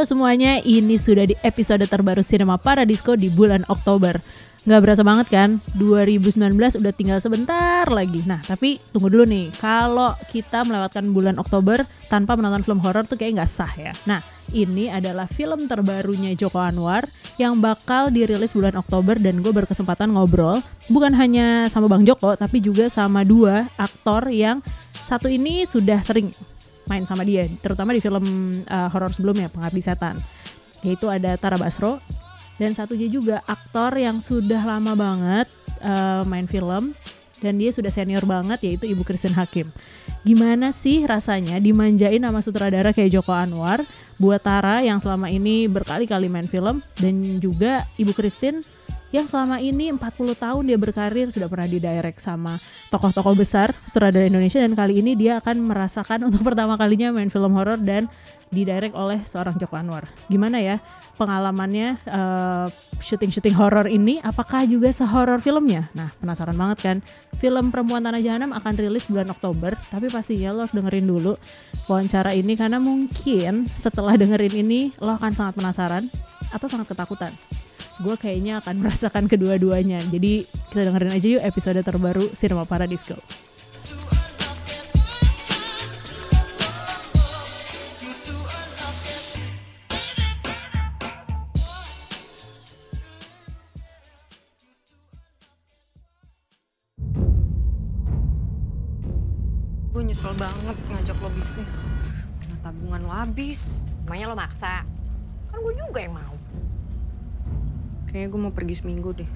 Semuanya, ini sudah di episode terbaru Cinema Paradisco di bulan Oktober. Nggak berasa banget kan, 2019 udah tinggal sebentar lagi. Nah, tapi tunggu dulu nih, kalau kita melewatkan bulan Oktober tanpa menonton film horor tuh kayak nggak sah ya. Nah, ini adalah film terbarunya Joko Anwar yang bakal dirilis bulan Oktober dan gue berkesempatan ngobrol bukan hanya sama Bang Joko tapi juga sama dua aktor yang satu ini sudah sering main sama dia terutama di film uh, horor sebelumnya Pengabdi Setan yaitu ada Tara Basro dan satunya juga aktor yang sudah lama banget uh, main film dan dia sudah senior banget yaitu Ibu Christine Hakim. Gimana sih rasanya dimanjain sama sutradara kayak Joko Anwar buat Tara yang selama ini berkali-kali main film dan juga Ibu Christine yang selama ini 40 tahun dia berkarir sudah pernah didirect sama tokoh-tokoh besar sutradara Indonesia dan kali ini dia akan merasakan untuk pertama kalinya main film horor dan didirect oleh seorang Joko Anwar. Gimana ya pengalamannya uh, syuting-syuting horor ini apakah juga sehoror filmnya? Nah, penasaran banget kan? Film Perempuan Tanah Jahanam akan rilis bulan Oktober, tapi pastinya lo harus dengerin dulu wawancara ini karena mungkin setelah dengerin ini lo akan sangat penasaran atau sangat ketakutan. Gue kayaknya akan merasakan kedua-duanya. Jadi kita dengerin aja yuk episode terbaru Cinema Paradisco. Gue nyesel banget ngajak lo bisnis. Karena tabungan lo habis. Emangnya lo maksa? Kan gue juga yang mau. Kayaknya gue mau pergi seminggu deh.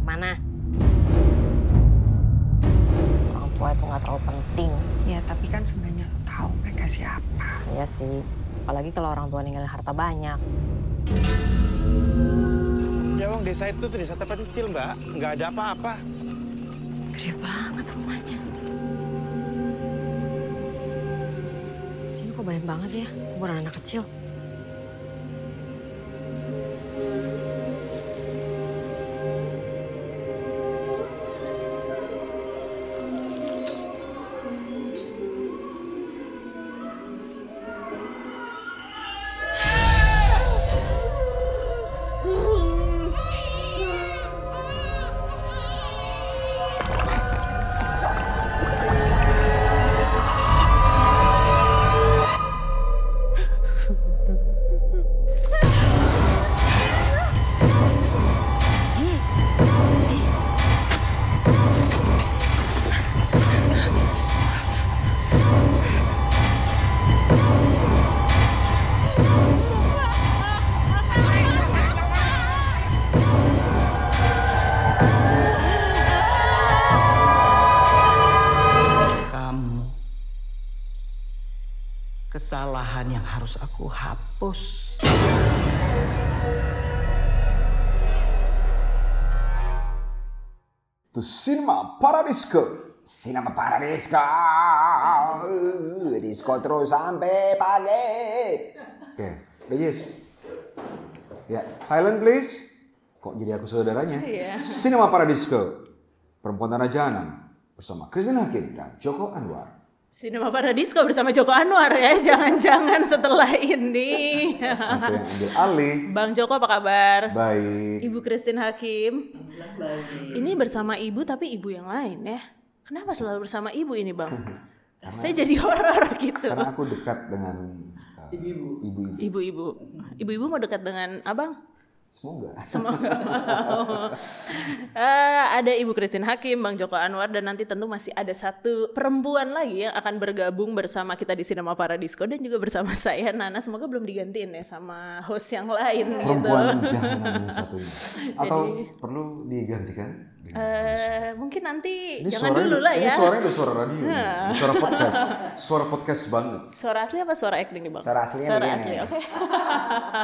Mana? Orang tua itu nggak terlalu penting. Ya tapi kan sebenarnya lo tahu mereka siapa. Iya sih. Apalagi kalau orang tua ninggalin harta banyak. Ya bang, desa itu tuh desa terpencil mbak, nggak ada apa-apa. Gede banget rumahnya. Sini kok banyak banget ya, kuburan anak kecil. Kesalahan yang harus aku hapus. to Cinema Paradisco. Cinema Paradisco. Disco terus sampai pagi. Oke, Regis. Ya, silent please. Kok jadi aku saudaranya? Cinema Paradisco. Perempuan Tanah Jahanam bersama Christine Hakim dan Joko Anwar. Cinema Paradisco bersama Joko Anwar ya. Jangan-jangan setelah ini. Ambil alih. Bang Joko apa kabar? Baik. Ibu Christine Hakim. Ini bersama ibu tapi ibu yang lain ya. Kenapa selalu bersama ibu ini bang? Saya jadi horor gitu. Karena aku dekat dengan uh, ibu-ibu. Ibu-ibu, ibu-ibu mau dekat dengan abang? Semoga. Semoga. Eh, ada Ibu Christine Hakim, Bang Joko Anwar, dan nanti tentu masih ada satu perempuan lagi yang akan bergabung bersama kita di Cinema Paradisco dan juga bersama saya Nana. Semoga belum digantiin ya sama host yang lain gitu. Perempuan jahanam yang satu ini. Atau perlu digantikan? Eh, mungkin nanti Ini jangan suaranya dulu lah Ini ya. suaranya udah suara radio, ini. suara podcast, suara podcast banget. Suara asli apa suara acting nih bang? Suara aslinya Suara begini. asli, oke.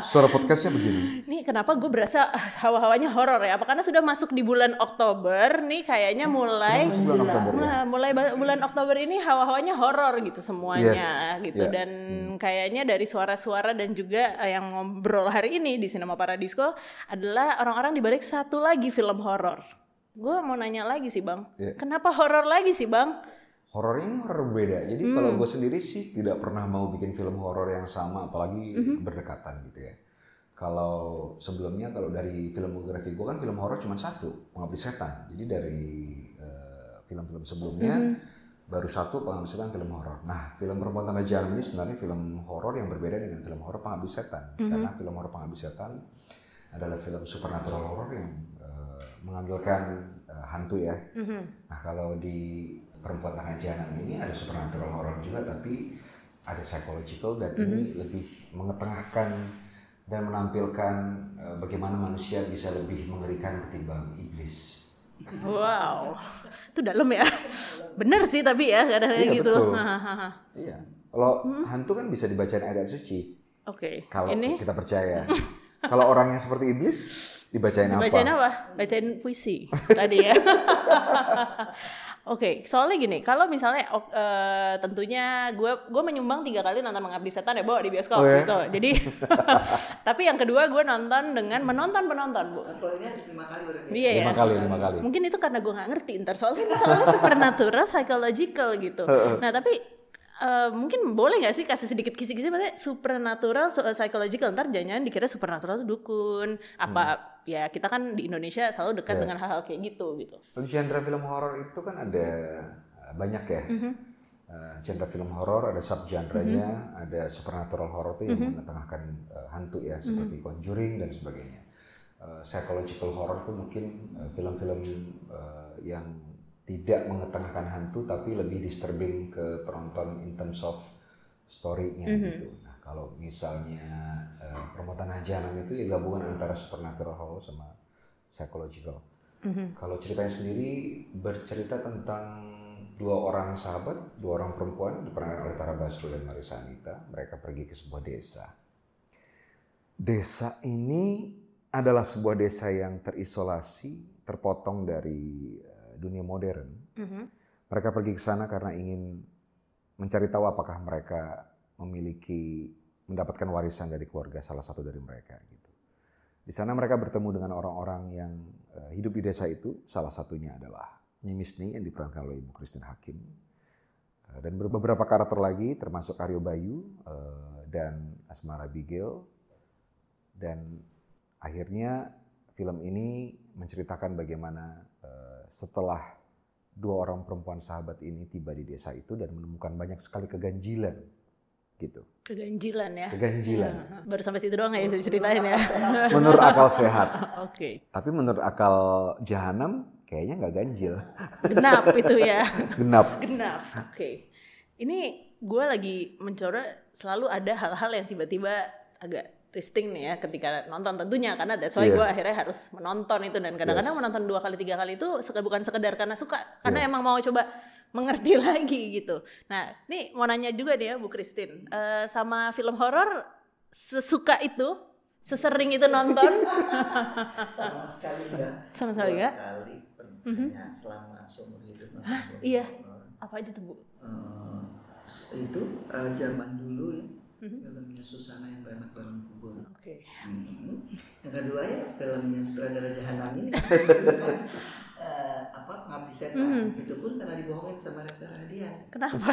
Suara podcastnya begini. Nih kenapa gue berasa ah, hawa-hawanya horor ya? Apa karena sudah masuk di bulan Oktober nih kayaknya mulai bulan Oktober, ya? Nah, mulai bulan Oktober ini hawa-hawanya horor gitu semuanya Yes, gitu ya. dan kayaknya dari suara-suara dan juga eh, yang ngobrol hari ini di Cinema Paradisco adalah orang-orang di balik satu lagi film horor. Gue mau nanya lagi sih bang, Ya. kenapa horor lagi sih bang? horor ini horor berbeda. Jadi Hmm. kalau gue sendiri sih tidak pernah mau bikin film horor yang sama, apalagi Mhm. berdekatan gitu ya. Kalau sebelumnya kalau dari filmografi gue kan film horor cuma satu, Pengabdi Setan. Jadi dari eh, film-film sebelumnya Mhm. baru satu Pengabdi Setan film horor. Nah, film Perempuan Tanah Jahanam ini sebenarnya film horor yang berbeda dengan film horor Pengabdi Setan. Mhm. Karena film horor Pengabdi Setan adalah film supernatural horror yang eh, mengandalkan eh, hantu ya. Nah kalau di perempuan tanah jahanam ini ada supernatural horror juga tapi ada psychological dan ini lebih mengetengahkan dan menampilkan eh, bagaimana manusia bisa lebih mengerikan ketimbang iblis. Wow, itu dalam ya. Bener sih tapi ya kadang-kadang Iya, gitu. betul. Iya. Kalau hantu kan bisa dibacain ayat suci Oke, kalau ini kita percaya. kalau orang yang seperti iblis dibacain, bacain apa? apa? Bacain puisi tadi ya. Oke, soalnya gini, kalau misalnya eh, tentunya gue gue menyumbang tiga kali nonton Mengabdi Setan ya, bawa di bioskop Oh, ya? gitu. Jadi, tapi yang kedua gue nonton dengan menonton penonton bu. Kalau ini habis lima kali udah Iya ya. Lima kali, lima kali. Mungkin itu karena gue nggak ngerti ntar soalnya ini soalnya supernatural, psychological gitu. Nah tapi eh, mungkin boleh nggak sih kasih sedikit kisi-kisi maksudnya supernatural, so- psychological ntar jangan dikira supernatural itu dukun. Apa ya kita kan di Indonesia selalu dekat dengan hal-hal kayak gitu gitu. Genre film horor itu kan ada uh, banyak ya. Uh, genre film horor ada subgenrenya, ada supernatural horror tuh yang mengetengahkan uh, hantu ya seperti Conjuring dan sebagainya. Uh, psychological horror tuh mungkin uh, film-film uh, yang tidak mengetengahkan hantu tapi lebih disturbing ke penonton in terms of story-nya gitu. Nah, kalau misalnya uh, Perempuan Tanah Jahanam itu ya gabungan antara supernatural horror sama psychological. Kalau ceritanya sendiri bercerita tentang dua orang sahabat, dua orang perempuan diperankan oleh Tara Basro dan Marisa Anita. Mereka pergi ke sebuah desa. Desa ini adalah sebuah desa yang terisolasi, terpotong dari eh, dunia modern. Mereka pergi ke sana karena ingin mencari tahu apakah mereka memiliki mendapatkan warisan dari keluarga salah satu dari mereka gitu. Di sana mereka bertemu dengan orang-orang yang eh, hidup di desa itu, salah satunya adalah Nyimisni yang diperankan oleh Ibu Christine Hakim. Eh, Dan ber- beberapa karakter lagi termasuk Aryo Bayu eh, dan Asmara Bigel. Dan akhirnya film ini menceritakan bagaimana setelah dua orang perempuan sahabat ini tiba di desa itu dan menemukan banyak sekali keganjilan gitu. Keganjilan ya. Keganjilan. Baru sampai situ doang ya yang diceritain ya. Menurut akal sehat. Oke. Tapi menurut akal jahanam kayaknya nggak ganjil. Genap itu ya. Genap. Genap. Oke. Ini gue lagi mencoba selalu ada hal-hal yang tiba-tiba agak twisting nih ya ketika nonton tentunya karena that's why Iya. gue akhirnya harus menonton itu dan kadang-kadang Yes. menonton dua kali tiga kali itu bukan sekedar karena suka karena emang mau coba mengerti lagi gitu. Nah, nih mau nanya juga nih ya Bu Christine, Eh, sama film horor sesuka itu, sesering itu nonton? sama sekali enggak. Sama sekali enggak? Kali pernah selama seumur hidup. film Iya. Apa aja tuh Bu? Eh, itu eh, zaman dulu ya. Mhm. Filmnya Susana yang beranak dalam kubur. Oke. Hmm. Yang kedua ya filmnya sutradara Jahanam ini. Eh, apa Pengabdi Setan itu pun karena dibohongin sama Reza Radian Kenapa?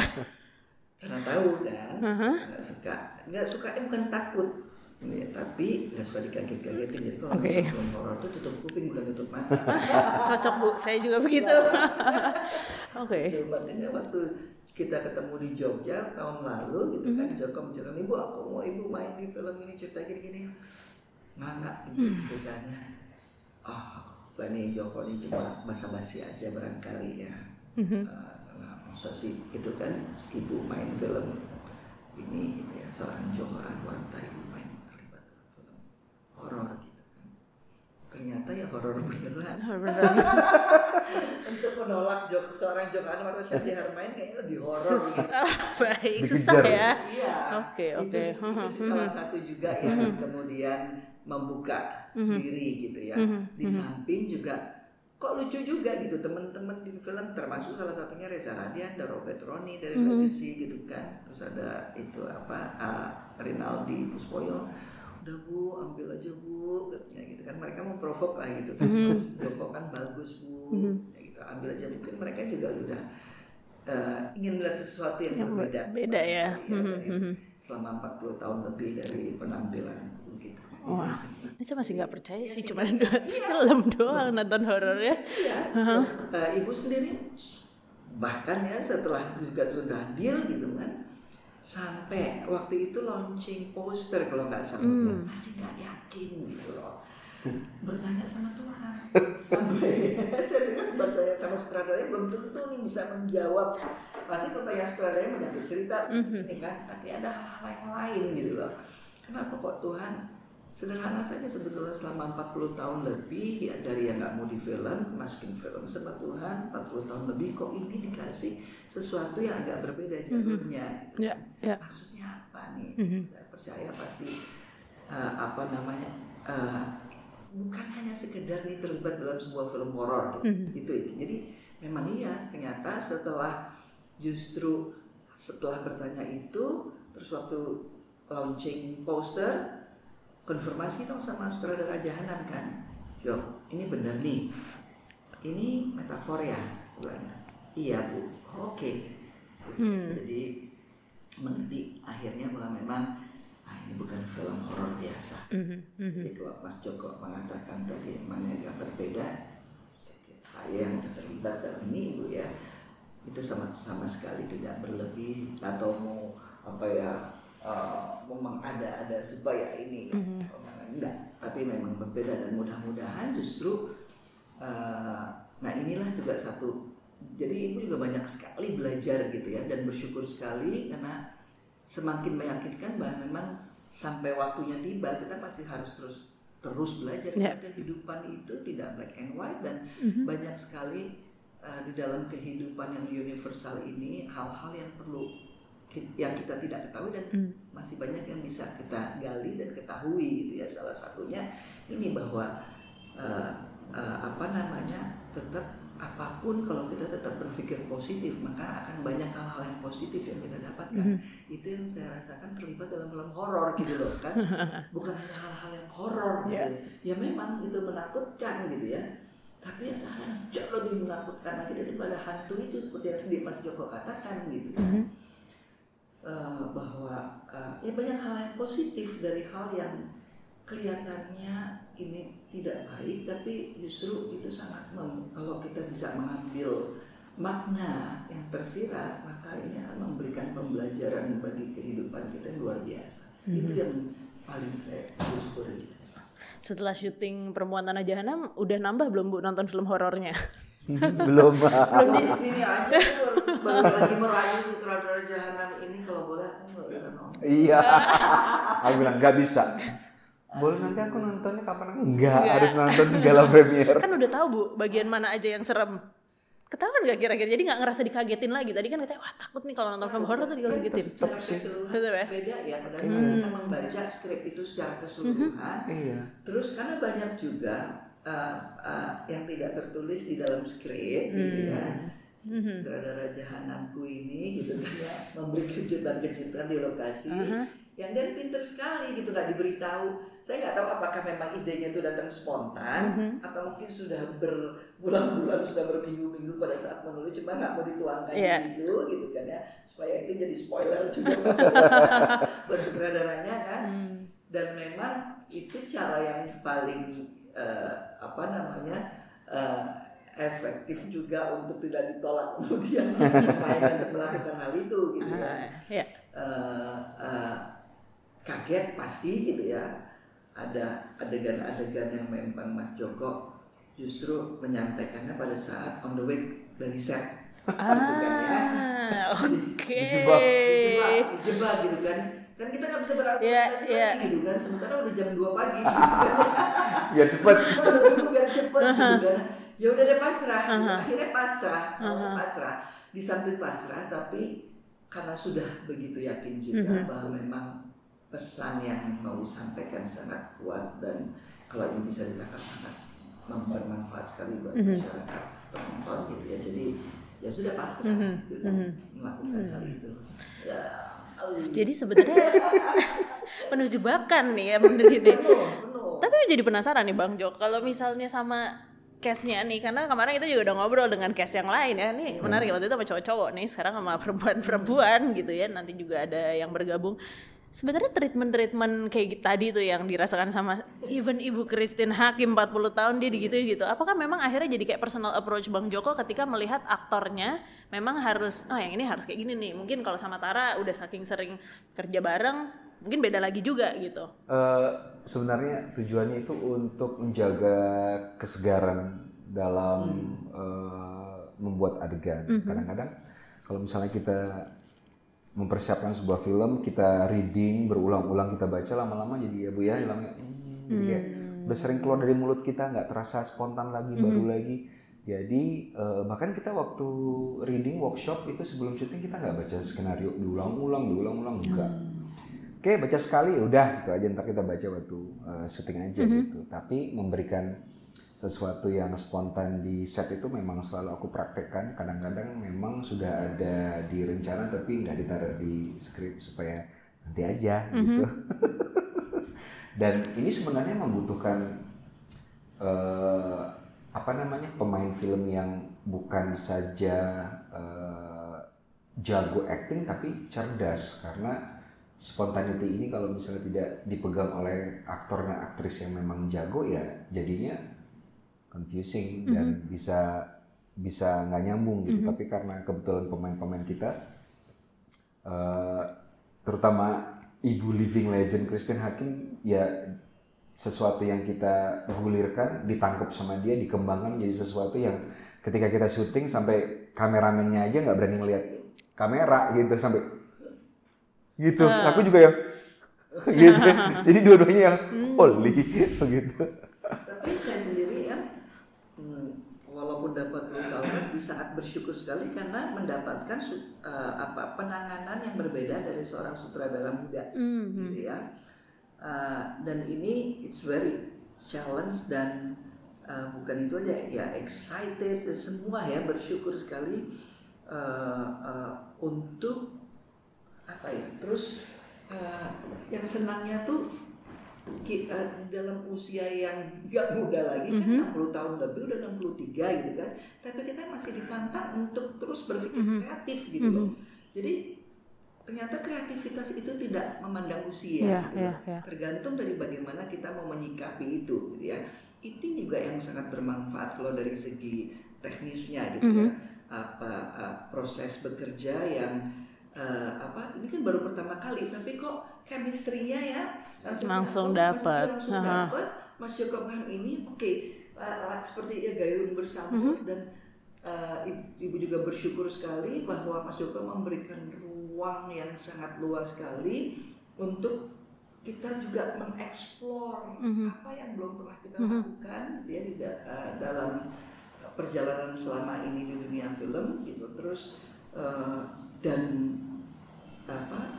karena tahu kan Uh-huh. nggak suka nggak suka eh bukan takut ya, tapi nggak suka dikaget-kagetin jadi kalau Oke. nonton horor tuh tutup kuping bukan tutup mata Cocok Bu, saya juga begitu. Oke. Itu makanya waktu kita ketemu di Jogja tahun lalu gitu kan Joko menceritakan ibu aku mau ibu main di film ini cerita gini-gini. Nggak gitu ceritanya oh ini Joko ini cuma basa-basi aja barangkali ya. Eh, nah, masa sih? Itu kan ibu main film ini gitu ya seorang Joko Anwanta ibu main terlibat dalam film horor gitu ternyata ya horor beneran Beneran. untuk menolak Joko seorang Joko Anwar atau Harmain kayaknya lebih horor gitu. Baik, Dikejar. susah ya. Iya. Oke, Itu, oke. itu sih salah satu juga yang kemudian membuka diri gitu ya. Di samping juga kok lucu juga gitu teman-teman di film termasuk salah satunya Reza Radian dan Robert Roni dari Legacy gitu kan. Terus ada itu apa ah, Rinaldi Puspoyo udah bu ambil aja bu. Ya gitu kan. Mereka memprovok lah gitu kan. Joko kan bagus bu. Ya gitu ambil aja. Mungkin mereka juga udah eh, ingin melihat sesuatu yang, Yang berbeda. beda ya. Iya, dari- selama 40 tahun lebih dari penampilan gitu. Wah, ini saya masih nggak percaya sih cuma dua film doang nonton horornya. Iya. Eh, ibu sendiri bahkan ya setelah juga sudah deal gitu kan sampai waktu itu launching poster kalau nggak salah. Masih nggak yakin gitu loh. Bertanya sama Tuhan. Sampai saya dengar bertanya sama sutradara belum tentu nih bisa menjawab. Pasti pertanyaan sutradara menyangkut cerita ini kan? Tapi ada hal-hal yang lain gitu loh. Kenapa kok Tuhan sederhana saja sebetulnya selama 40 tahun lebih ya dari yang nggak mau di film masukin film sama Tuhan 40 tahun lebih kok ini dikasih sesuatu yang agak berbeda jalurnya gitu Ya, ya. maksudnya apa nih? Saya percaya pasti eh, apa namanya eh, bukan hanya sekedar nih terlibat dalam sebuah film horor gitu. Itu itu jadi memang iya ternyata setelah justru setelah bertanya itu terus waktu launching poster konfirmasi dong sama sutradara Jahanam kan. Yo ini bener nih. Ini metafor ya. Iya bu. Oke. Jadi mengerti akhirnya bahwa memang ah, ini bukan film horor biasa. Jadi kalau Mas Joko mengatakan tadi mana yang berbeda saya- yang terlibat dalam ini ibu ya itu sama sama sekali tidak berlebih atau mau apa ya uh, memang ada ada supaya ini. Enggak. Tapi memang berbeda dan mudah-mudahan justru uh, nah inilah juga satu jadi ibu juga banyak sekali belajar gitu ya dan bersyukur sekali karena semakin meyakinkan bahwa memang sampai waktunya tiba kita masih harus terus terus belajar Ya. Karena kehidupan itu tidak black and white dan banyak sekali uh, di dalam kehidupan yang universal ini hal-hal yang perlu yang kita tidak ketahui dan masih banyak yang bisa kita gali dan ketahui gitu ya. Salah satunya ini bahwa uh, uh, apa namanya tetap apa pun kalau kita tetap berpikir positif maka akan banyak hal-hal yang positif yang kita dapatkan. Itu yang saya rasakan terlibat dalam film horor gitu loh kan? Bukan hanya hal-hal yang horor gitu ya. memang itu menakutkan gitu ya. Tapi ada hal yang jauh lebih menakutkan lagi daripada hantu itu seperti yang tadi Mas Joko katakan gitu ya. Eh, bahwa eh, ya banyak hal yang positif dari hal yang kelihatannya ini tidak baik tapi justru itu sangat mem- kalau kita bisa mengambil makna yang tersirat maka ini akan memberikan pembelajaran bagi kehidupan kita yang luar biasa itu yang paling saya bersyukuri gitu. Setelah syuting Perempuan Tanah Jahanam, udah nambah belum Bu nonton film horornya? Belum. Belum ini, ini aja baru lagi merayu sutradara jahanam ini kalau boleh aku nggak bisa nonton. Iya. Aku bilang nggak bisa. Boleh nanti aku nontonnya kapan? Enggak, harus nonton di gala premier. Kan udah tahu Bu, bagian mana aja yang serem. Ketahuan gak kira-kira? Jadi gak ngerasa dikagetin lagi. Tadi kan katanya, wah takut nih kalau nonton film horor tuh dikagetin. Keseluruhan Tetep ya? beda ya pada saat kita membaca skrip itu secara keseluruhan. Iya. Terus karena banyak juga uh, uh, yang tidak tertulis di dalam skrip gitu ya. Sutradara Jahanamku ini gitu kan ya memberi kejutan-kejutan di lokasi yang dan pinter sekali gitu nggak diberitahu. Saya nggak tahu apakah memang idenya itu datang spontan atau mungkin sudah berbulan-bulan sudah berminggu-minggu pada saat menulis cuma nggak mau dituangkan Iya. di situ gitu kan ya. Supaya itu jadi spoiler juga. Buat sutradaranya kan dan memang itu cara yang paling eh, apa namanya eh, efektif juga untuk tidak ditolak kemudian pemain untuk melakukan hal itu gitu ya. Ya. Eh, eh, kaget pasti gitu ya ada adegan-adegan yang memang Mas Joko justru menyampaikannya pada saat on the way dari set. Gitu kan ya. Ah, oke. Dijebak. dijebak dijebak gitu kan. Kan kita nggak bisa beradaptasi Iya, iya. lagi gitu kan. Sementara udah jam 2 pagi. Biar cepet. Cuma nunggu biar cepet gitu kan. Ya udah deh pasrah. Akhirnya pasrah pasrah. Di samping pasrah tapi karena sudah begitu yakin juga bahwa memang pesan yang mau disampaikan sangat kuat dan kalau ini bisa ditangkap sangat bermanfaat sekali buat masyarakat penonton gitu ya. Jadi ya sudah pasrah gitu, melakukan hal itu. Ya, Jadi sebenarnya penuh jebakan nih ya ini. Tapi jadi penasaran nih Bang Jo, kalau misalnya sama case-nya nih karena kemarin kita juga udah ngobrol dengan case yang lain ya. Nih menarik waktu itu sama cowok-cowok nih sekarang sama perempuan-perempuan gitu ya. Nanti juga ada yang bergabung sebenarnya treatment-treatment kayak tadi tuh yang dirasakan sama even Ibu Christine Hakim 40 tahun dia digituin gitu. Apakah memang akhirnya jadi kayak personal approach Bang Joko ketika melihat aktornya memang harus oh yang ini harus kayak gini nih. Mungkin kalau sama Tara udah saking sering kerja bareng mungkin beda lagi juga gitu. Eh, sebenarnya tujuannya itu untuk menjaga kesegaran dalam eh, membuat adegan. Kadang-kadang kalau misalnya kita mempersiapkan sebuah film, kita reading berulang-ulang kita baca lama-lama jadi ya bu ya hilangnya hmm, kayak udah sering keluar dari mulut kita nggak terasa spontan lagi baru lagi. Jadi eh, bahkan kita waktu reading workshop itu sebelum syuting kita nggak baca skenario diulang-ulang, diulang-ulang enggak. Oke baca sekali ya udah itu aja ntar kita baca waktu eh, syuting aja gitu. Tapi memberikan sesuatu yang spontan di set itu memang selalu aku praktekkan. Kadang-kadang memang sudah ada di rencana tapi nggak ditaruh di skrip supaya nanti aja gitu. Dan ini sebenarnya membutuhkan eh, apa namanya pemain film yang bukan saja eh, jago acting tapi cerdas karena spontanity ini kalau misalnya tidak dipegang oleh aktor dan aktris yang memang jago ya jadinya confusing dan bisa bisa nggak nyambung gitu. Tapi karena kebetulan pemain-pemain kita eh, terutama ibu living legend Christine Hakim ya sesuatu yang kita gulirkan ditangkap sama dia dikembangkan jadi sesuatu yang ketika kita syuting sampai kameramennya aja nggak berani ngeliat kamera gitu sampai gitu. Aku juga yang gitu. Jadi dua-duanya yang holy begitu Tapi saya sendiri ya, hmm, walaupun dapat tahun di saat bersyukur sekali karena mendapatkan eh, apa penanganan yang berbeda dari seorang sutradara muda, gitu ya. Eh, dan ini it's very challenge dan eh, bukan itu aja ya excited semua ya bersyukur sekali eh, eh, untuk apa ya terus eh, yang senangnya tuh eh, dalam usia yang gak muda lagi kan 60 tahun lebih udah 63 gitu kan. Tapi kita masih ditantang untuk terus berpikir kreatif gitu loh. Jadi ternyata kreativitas itu tidak memandang usia Iya, gitu loh. iya. tergantung dari bagaimana kita mau menyikapi itu gitu ya. Itu juga yang sangat bermanfaat kalau dari segi teknisnya gitu ya. Apa uh, proses bekerja yang uh, apa ini kan baru pertama kali tapi kok chemistry-nya ya Langsung dapet. Joko langsung Aha. dapet Mas Joko Paham ini oke uh, uh, seperti ya gayung bersama Mhm. dan uh, ibu, juga bersyukur sekali bahwa Mas Joko memberikan ruang yang sangat luas sekali untuk kita juga mengeksplor Mhm. apa yang belum pernah kita lakukan gitu ya di da- uh, dalam perjalanan selama ini di dunia film gitu terus uh, dan apa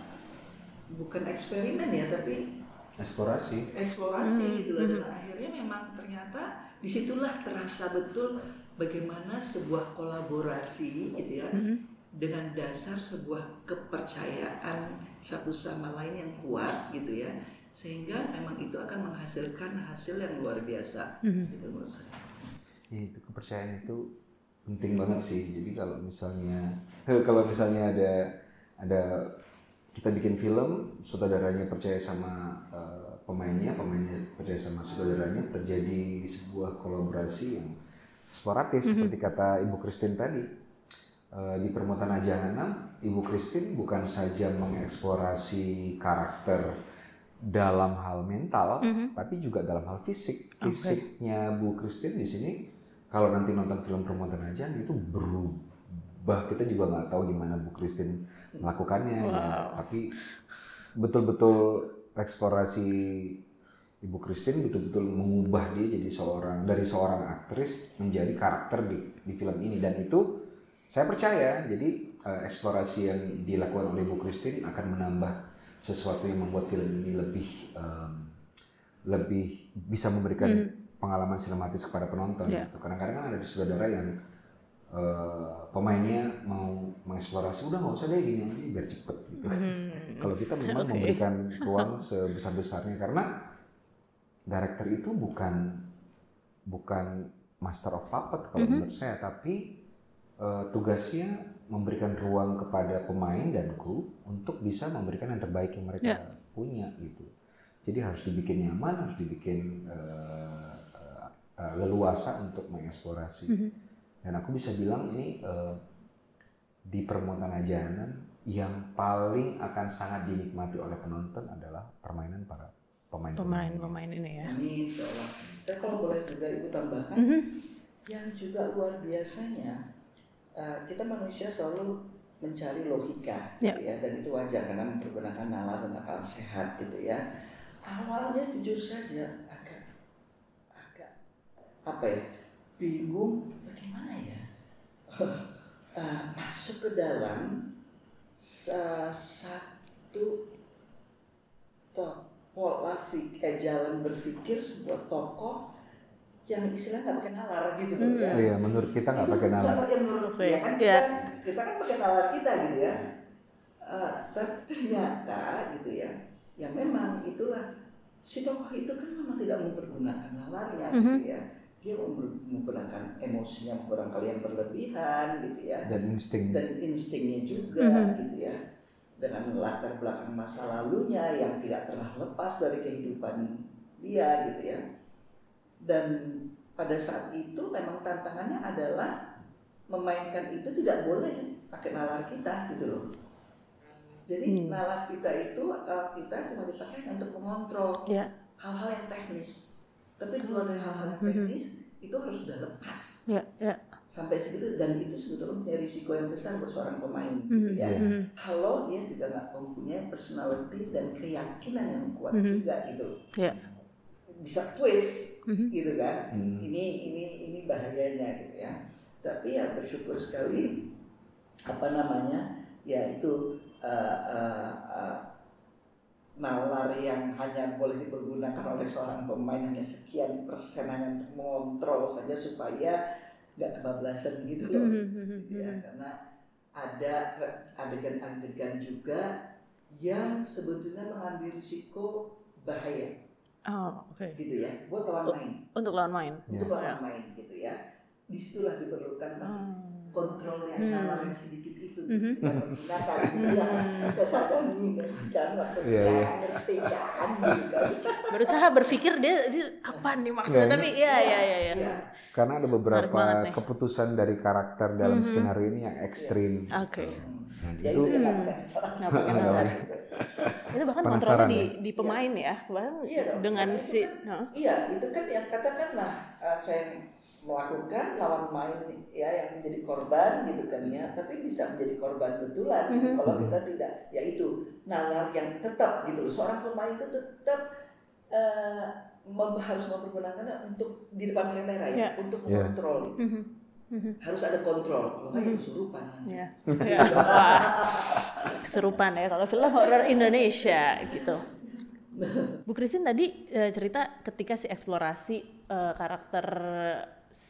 bukan eksperimen ya tapi eksplorasi. Eksplorasi gitu loh. Dan akhirnya memang ternyata di situlah terasa betul bagaimana sebuah kolaborasi gitu ya dengan dasar sebuah kepercayaan satu sama lain yang kuat gitu ya sehingga memang itu akan menghasilkan hasil yang luar biasa gitu menurut saya. Ya, itu kepercayaan itu penting banget sih. Jadi kalau misalnya kalau misalnya ada ada kita bikin film, sutradaranya percaya sama eh, pemainnya, pemainnya percaya sama sutradaranya, terjadi sebuah kolaborasi yang eksploratif seperti kata Ibu Christine tadi. Eh, di Permutaan Jahanam, Ibu Christine bukan saja mengeksplorasi karakter dalam hal mental, tapi juga dalam hal fisik. Fisiknya Bu Christine di sini, kalau nanti nonton film Permutaan Jahanam itu berubah. Kita juga nggak tahu gimana Bu Christine melakukannya, ya. tapi betul-betul eksplorasi Ibu Christine betul-betul mengubah dia jadi seorang dari seorang aktris menjadi karakter di, di film ini dan itu saya percaya jadi eh, eksplorasi yang dilakukan oleh Ibu Christine akan menambah sesuatu yang membuat film ini lebih em, lebih bisa memberikan pengalaman sinematis kepada penonton. Ya. gitu. Kadang-kadang kan ada saudara yang eh, pemainnya mau mengeksplorasi udah nggak usah deh gini aja biar cepet gitu. Kalau kita memang Oke. memberikan ruang sebesar besarnya karena director itu bukan bukan master of puppet kalau menurut saya, tapi eh, tugasnya memberikan ruang kepada pemain dan kru untuk bisa memberikan yang terbaik yang mereka punya gitu. Jadi harus dibikin nyaman, harus dibikin eh, eh, eh, leluasa untuk mengeksplorasi. Dan aku bisa bilang ini eh, di permontan ajanan yang paling akan sangat dinikmati oleh penonton adalah permainan para pemain Pemain-pemain ini ya. Insya Allah. Saya kalau boleh juga ibu tambahkan, yang juga luar biasanya, eh, kita manusia selalu mencari logika, Ya. gitu ya, dan itu wajar karena mempergunakan nalar dan akal sehat, gitu ya. Awalnya jujur saja apa ya, bingung bagaimana ya eh, masuk ke dalam sa- satu to- pola fik- eh, jalan berpikir sebuah tokoh yang istilahnya nggak pakai nalar gitu loh ya. Iya, menurut kita nggak pakai nalar. nggak pakai menurut Oke, ya kan kita, kita kan pakai nalar kita gitu ya. Eh, tapi ternyata gitu ya, ya memang itulah si tokoh itu kan memang tidak mempergunakan nalarnya gitu ya. Dia menggunakan emosinya barangkali yang berlebihan gitu ya. Dan insting. dan instingnya juga gitu ya. Dengan latar belakang masa lalunya yang tidak pernah lepas dari kehidupan dia gitu ya. Dan pada saat itu memang tantangannya adalah memainkan itu tidak boleh pakai nalar kita gitu loh. Jadi nalar kita itu akal kita cuma dipakai untuk mengontrol Ya. hal-hal yang teknis tapi di luar dari hal-hal yang teknis itu harus sudah lepas. Ya, ya. sampai segitu dan itu sebetulnya punya risiko yang besar buat seorang pemain gitu ya. kalau dia juga nggak mempunyai personality dan keyakinan yang kuat juga gitu. Ya. bisa twist gitu kan. Ini ini ini bahayanya gitu ya. Tapi ya bersyukur sekali apa namanya ya itu uh, uh, uh, nalar yang hanya boleh dipergunakan oleh seorang pemain hanya sekian persen hanya untuk mengontrol saja supaya nggak kebablasan gitu loh. Gitu ya karena ada adegan-adegan juga yang sebetulnya mengambil risiko bahaya. Oh, oke. gitu ya buat lawan main. Untuk lawan main. untuk lawan main gitu ya. Di situlah diperlukan mas kontrol yang nalar yang sedikit itu menggunakan gitu ya dasar kami ngerti kan maksudnya Iya, iya. ngerti kan Berusaha berpikir dia, dia apa nih maksudnya Nggak, tapi iya iya iya iya. Iya. Karena ada beberapa banget keputusan dari karakter dalam skenario ini yang ekstrim. Oke. Dan ya itu bukan Nggak pakai nalar. Itu bahkan Penasaran kontrolnya di, ya? di pemain ya. Bahkan Iya dong. dengan Karena si itu kan-? Iya, itu kan yang katakanlah uh, saya melakukan lawan main ya yang menjadi korban gitu kan ya, tapi bisa menjadi korban betulan gitu. kalau kita tidak, yaitu nalar yang tetap gitu loh. Seorang pemain itu tetap uh, mem- harus mempergunakannya untuk di depan kamera ya, Iya. untuk Iya. mengontrol. Harus ada kontrol, kalau nggak ya kesurupan nanti. Ya. Ya. Wah. Keserupan ya kalau film horor Indonesia gitu. Bu Christine tadi eh, cerita ketika si eksplorasi eh, karakter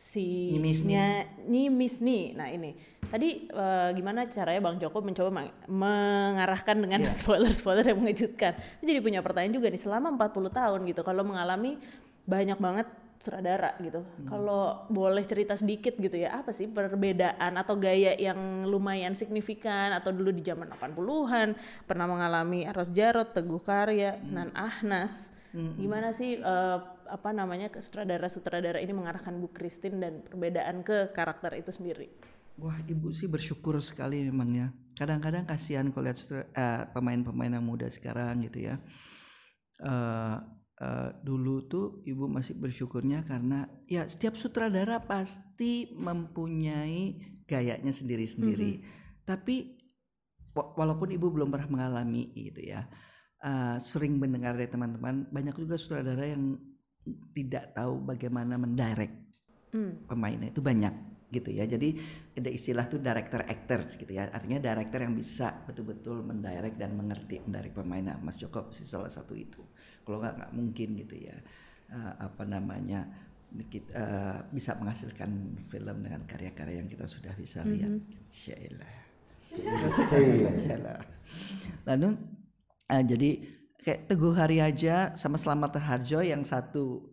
si Nyimisni. Nyimisni. Nah ini tadi eh, gimana caranya Bang Joko mencoba meng- mengarahkan dengan spoiler-spoiler yang mengejutkan. Jadi punya pertanyaan juga nih selama 40 tahun gitu kalau mengalami banyak banget sutradara gitu. Kalau boleh cerita sedikit gitu ya, apa sih perbedaan atau gaya yang lumayan signifikan atau dulu di zaman 80-an pernah mengalami Eros Jarot, Teguh Karya, Nan Ahnas. Gimana sih eh, apa namanya sutradara-sutradara ini mengarahkan Bu Christine dan perbedaan ke karakter itu sendiri? Wah, ibu sih bersyukur sekali memang ya. Kadang-kadang kasihan kalau lihat eh, pemain-pemain yang muda sekarang gitu ya. Eh, eh, dulu tuh ibu masih bersyukurnya karena ya setiap sutradara pasti mempunyai gayanya sendiri-sendiri. Tapi wa- walaupun ibu belum pernah mengalami gitu ya, eh, sering mendengar dari teman-teman banyak juga sutradara yang tidak tahu bagaimana mendirect Hmm. pemainnya itu banyak gitu ya. Jadi ada istilah tuh director actors gitu ya. Artinya director yang bisa betul-betul mendirect dan mengerti mendirect pemainnya. Mas Joko sih salah satu itu. Kalau nggak nggak mungkin gitu ya. Eh, apa namanya kita eh, bisa menghasilkan film dengan karya-karya yang kita sudah bisa lihat. Insyaallah. Insyaallah. Lalu eh, jadi kayak Teguh Hari aja sama Selamat Harjo yang satu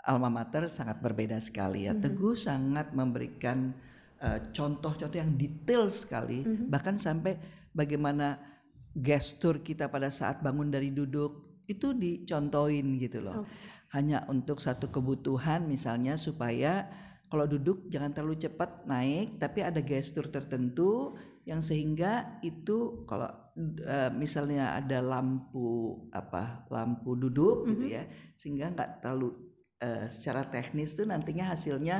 alma mater sangat berbeda sekali ya. Teguh sangat memberikan eh, contoh-contoh yang detail sekali, bahkan sampai bagaimana gestur kita pada saat bangun dari duduk itu dicontohin gitu loh. Hanya untuk satu kebutuhan misalnya supaya kalau duduk jangan terlalu cepat naik tapi ada gestur tertentu yang sehingga itu kalau eh, misalnya ada lampu apa lampu duduk gitu ya sehingga nggak terlalu eh, secara teknis tuh nantinya hasilnya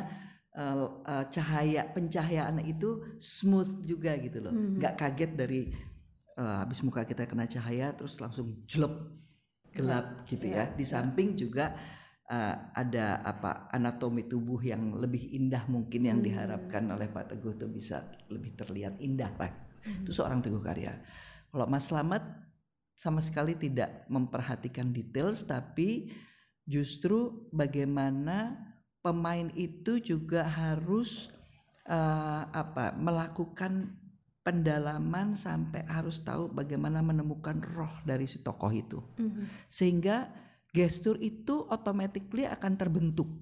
eh, eh, cahaya pencahayaan itu smooth juga gitu loh. Nggak kaget dari eh, habis muka kita kena cahaya terus langsung jelek gelap gitu ya. Di samping juga eh, ada apa anatomi tubuh yang lebih indah mungkin yang diharapkan oleh Pak Teguh itu bisa lebih terlihat indah lah itu seorang Teguh Karya. Kalau Mas Slamet sama sekali tidak memperhatikan details tapi justru bagaimana pemain itu juga harus eh, apa melakukan pendalaman sampai harus tahu bagaimana menemukan roh dari si tokoh itu. Sehingga gestur itu automatically akan terbentuk.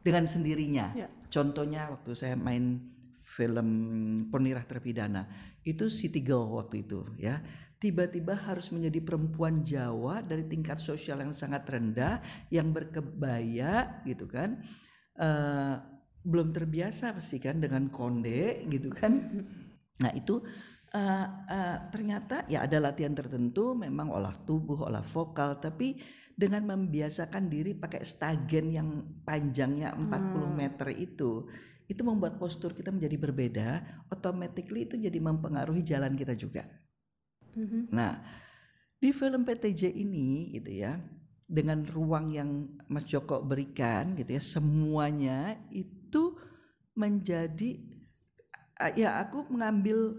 Dengan sendirinya. Ya. Contohnya waktu saya main film Penirah Terpidana itu City Girl waktu itu ya. Tiba-tiba harus menjadi perempuan Jawa dari tingkat sosial yang sangat rendah yang berkebaya gitu kan. Eh, belum terbiasa pasti kan dengan konde gitu kan. Nah itu eh, eh, ternyata ya ada latihan tertentu memang olah tubuh olah vokal tapi dengan membiasakan diri pakai stagen yang panjangnya 40 meter itu itu membuat postur kita menjadi berbeda automatically itu jadi mempengaruhi jalan kita juga. Nah, di film PTJ ini gitu ya, dengan ruang yang Mas Joko berikan gitu ya, semuanya itu menjadi uh, ya aku mengambil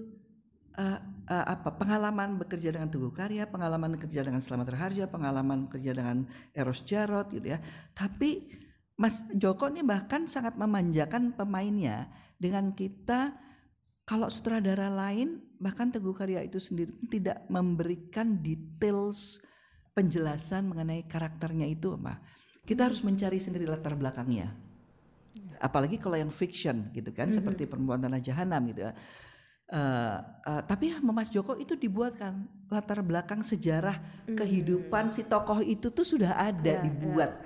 uh, uh, apa pengalaman bekerja dengan Teguh Karya, pengalaman bekerja dengan Selamat Raharja, pengalaman bekerja dengan Eros Jarot gitu ya. Tapi Mas Joko ini bahkan sangat memanjakan pemainnya dengan kita kalau sutradara lain bahkan Teguh Karya itu sendiri tidak memberikan details penjelasan mengenai karakternya itu apa. Kita harus mencari sendiri latar belakangnya. Apalagi kalau yang fiction gitu kan seperti perempuan tanah jahanam gitu ya. Eh, eh, tapi Mas Joko itu dibuatkan latar belakang sejarah kehidupan si tokoh itu tuh sudah ada dibuat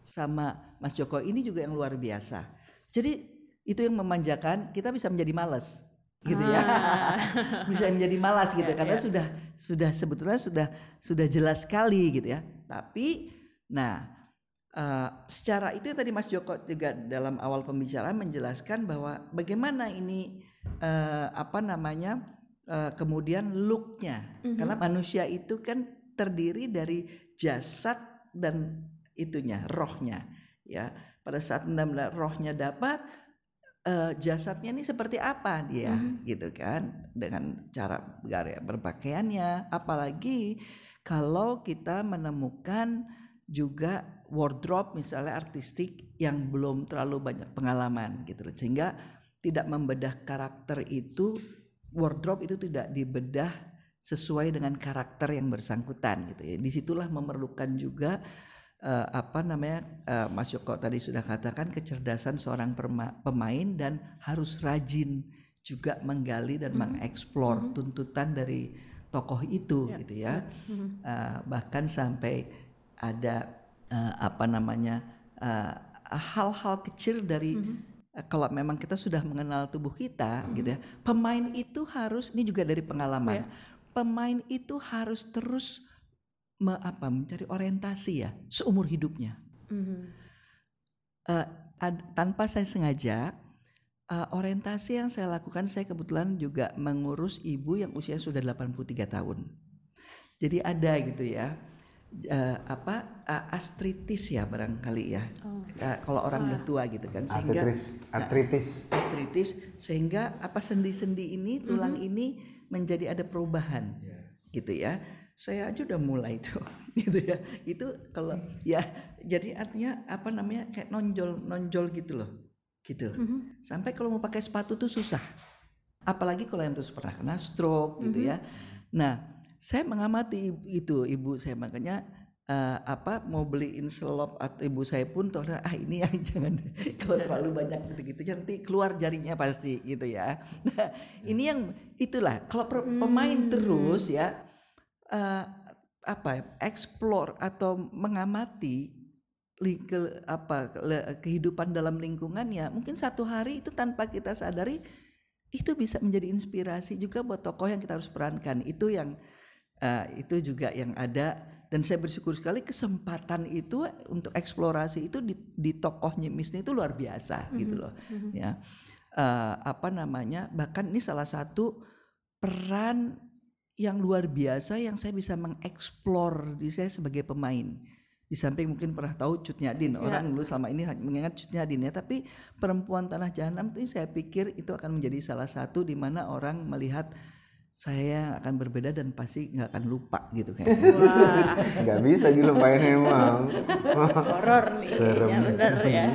sama Mas Joko ini juga yang luar biasa. Jadi itu yang memanjakan kita bisa menjadi malas gitu ya. bisa menjadi malas gitu karena sudah sudah sebetulnya sudah sudah jelas sekali gitu ya. Tapi nah eh, secara itu tadi Mas Joko juga dalam awal pembicaraan menjelaskan bahwa bagaimana ini eh, apa namanya eh, kemudian looknya. Karena manusia itu kan terdiri dari jasad dan itunya rohnya ya. Pada saat benar-benar rohnya dapat eh, jasadnya ini seperti apa dia gitu kan. Dengan cara gaya berpakaiannya. Apalagi kalau kita menemukan juga wardrobe misalnya artistik yang belum terlalu banyak pengalaman gitu loh. Sehingga tidak membedah karakter itu wardrobe itu tidak dibedah sesuai dengan karakter yang bersangkutan gitu ya. Di situlah memerlukan juga eh, apa namanya eh, Mas Joko tadi sudah katakan kecerdasan seorang pemain dan harus rajin juga menggali dan mengeksplor tuntutan dari tokoh itu gitu ya. Eh, bahkan sampai ada eh, apa namanya hal-hal kecil dari eh, kalau memang kita sudah mengenal tubuh kita gitu ya pemain itu harus ini juga dari pengalaman pemain itu harus terus me- apa mencari orientasi ya seumur hidupnya. Eh, ad- tanpa saya sengaja eh, orientasi yang saya lakukan saya kebetulan juga mengurus ibu yang usia sudah 83 tahun. Jadi ada gitu ya eh, apa eh, artritis ya barangkali ya. Eh, kalau orang udah tua gitu kan sehingga Artritis, artritis. artritis sehingga apa sendi-sendi ini tulang ini menjadi ada perubahan. Gitu ya. Saya aja udah mulai itu gitu ya. Itu kalau ya jadi artinya apa namanya kayak nonjol nonjol gitu loh. Gitu. Sampai kalau mau pakai sepatu tuh susah. Apalagi kalau yang terus pernah kena stroke gitu ya. Nah saya mengamati itu ibu saya makanya eh, apa mau beliin selop atau ibu saya pun tuh ah ini yang jangan kalau terlalu banyak gitu-gitu nanti keluar jarinya pasti gitu ya. Nah, ini yang itulah kalau pemain terus ya eh, apa ya, explore atau mengamati ke, apa kehidupan dalam lingkungannya mungkin satu hari itu tanpa kita sadari itu bisa menjadi inspirasi juga buat tokoh yang kita harus perankan itu yang eh, itu juga yang ada. Dan saya bersyukur sekali kesempatan itu untuk eksplorasi itu di, di tokohnya Misni itu luar biasa gitu loh ya. Eh, apa namanya bahkan ini salah satu peran yang luar biasa yang saya bisa mengeksplor di saya sebagai pemain. Di samping mungkin pernah tahu Cut Nyadin orang dulu selama ini mengingat Cut Nyadin ya. Tapi perempuan tanah jahanam itu saya pikir itu akan menjadi salah satu di mana orang melihat saya akan berbeda dan pasti nggak akan lupa gitu kan Nggak bisa dilupain emang. horor nih Serem. ya bener ya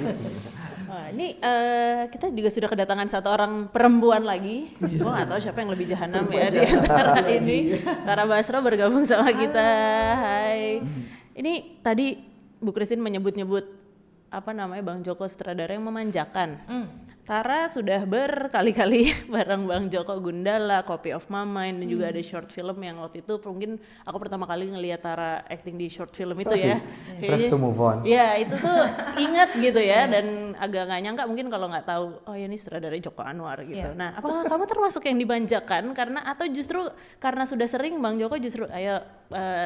Wah, ini eh, kita juga sudah kedatangan satu orang perempuan lagi. Gue gak tahu siapa yang lebih jahanam ya di antara ini. Tara Basro bergabung sama kita. Hai. Ini tadi Bu Christine menyebut-nyebut apa namanya Bang Joko sutradara yang memanjakan. Tara sudah berkali-kali bareng Bang Joko Gundala, Copy of My Mind dan juga ada short film yang waktu itu mungkin aku pertama kali ngelihat Tara acting di short film itu ya. Fresh to move on. Ya itu tuh ingat gitu ya dan agak nggak nyangka mungkin kalau nggak tahu oh ya ini sutradara Joko Anwar gitu. Nah apakah kamu termasuk yang dibanjakan karena atau justru karena sudah sering Bang Joko justru ayo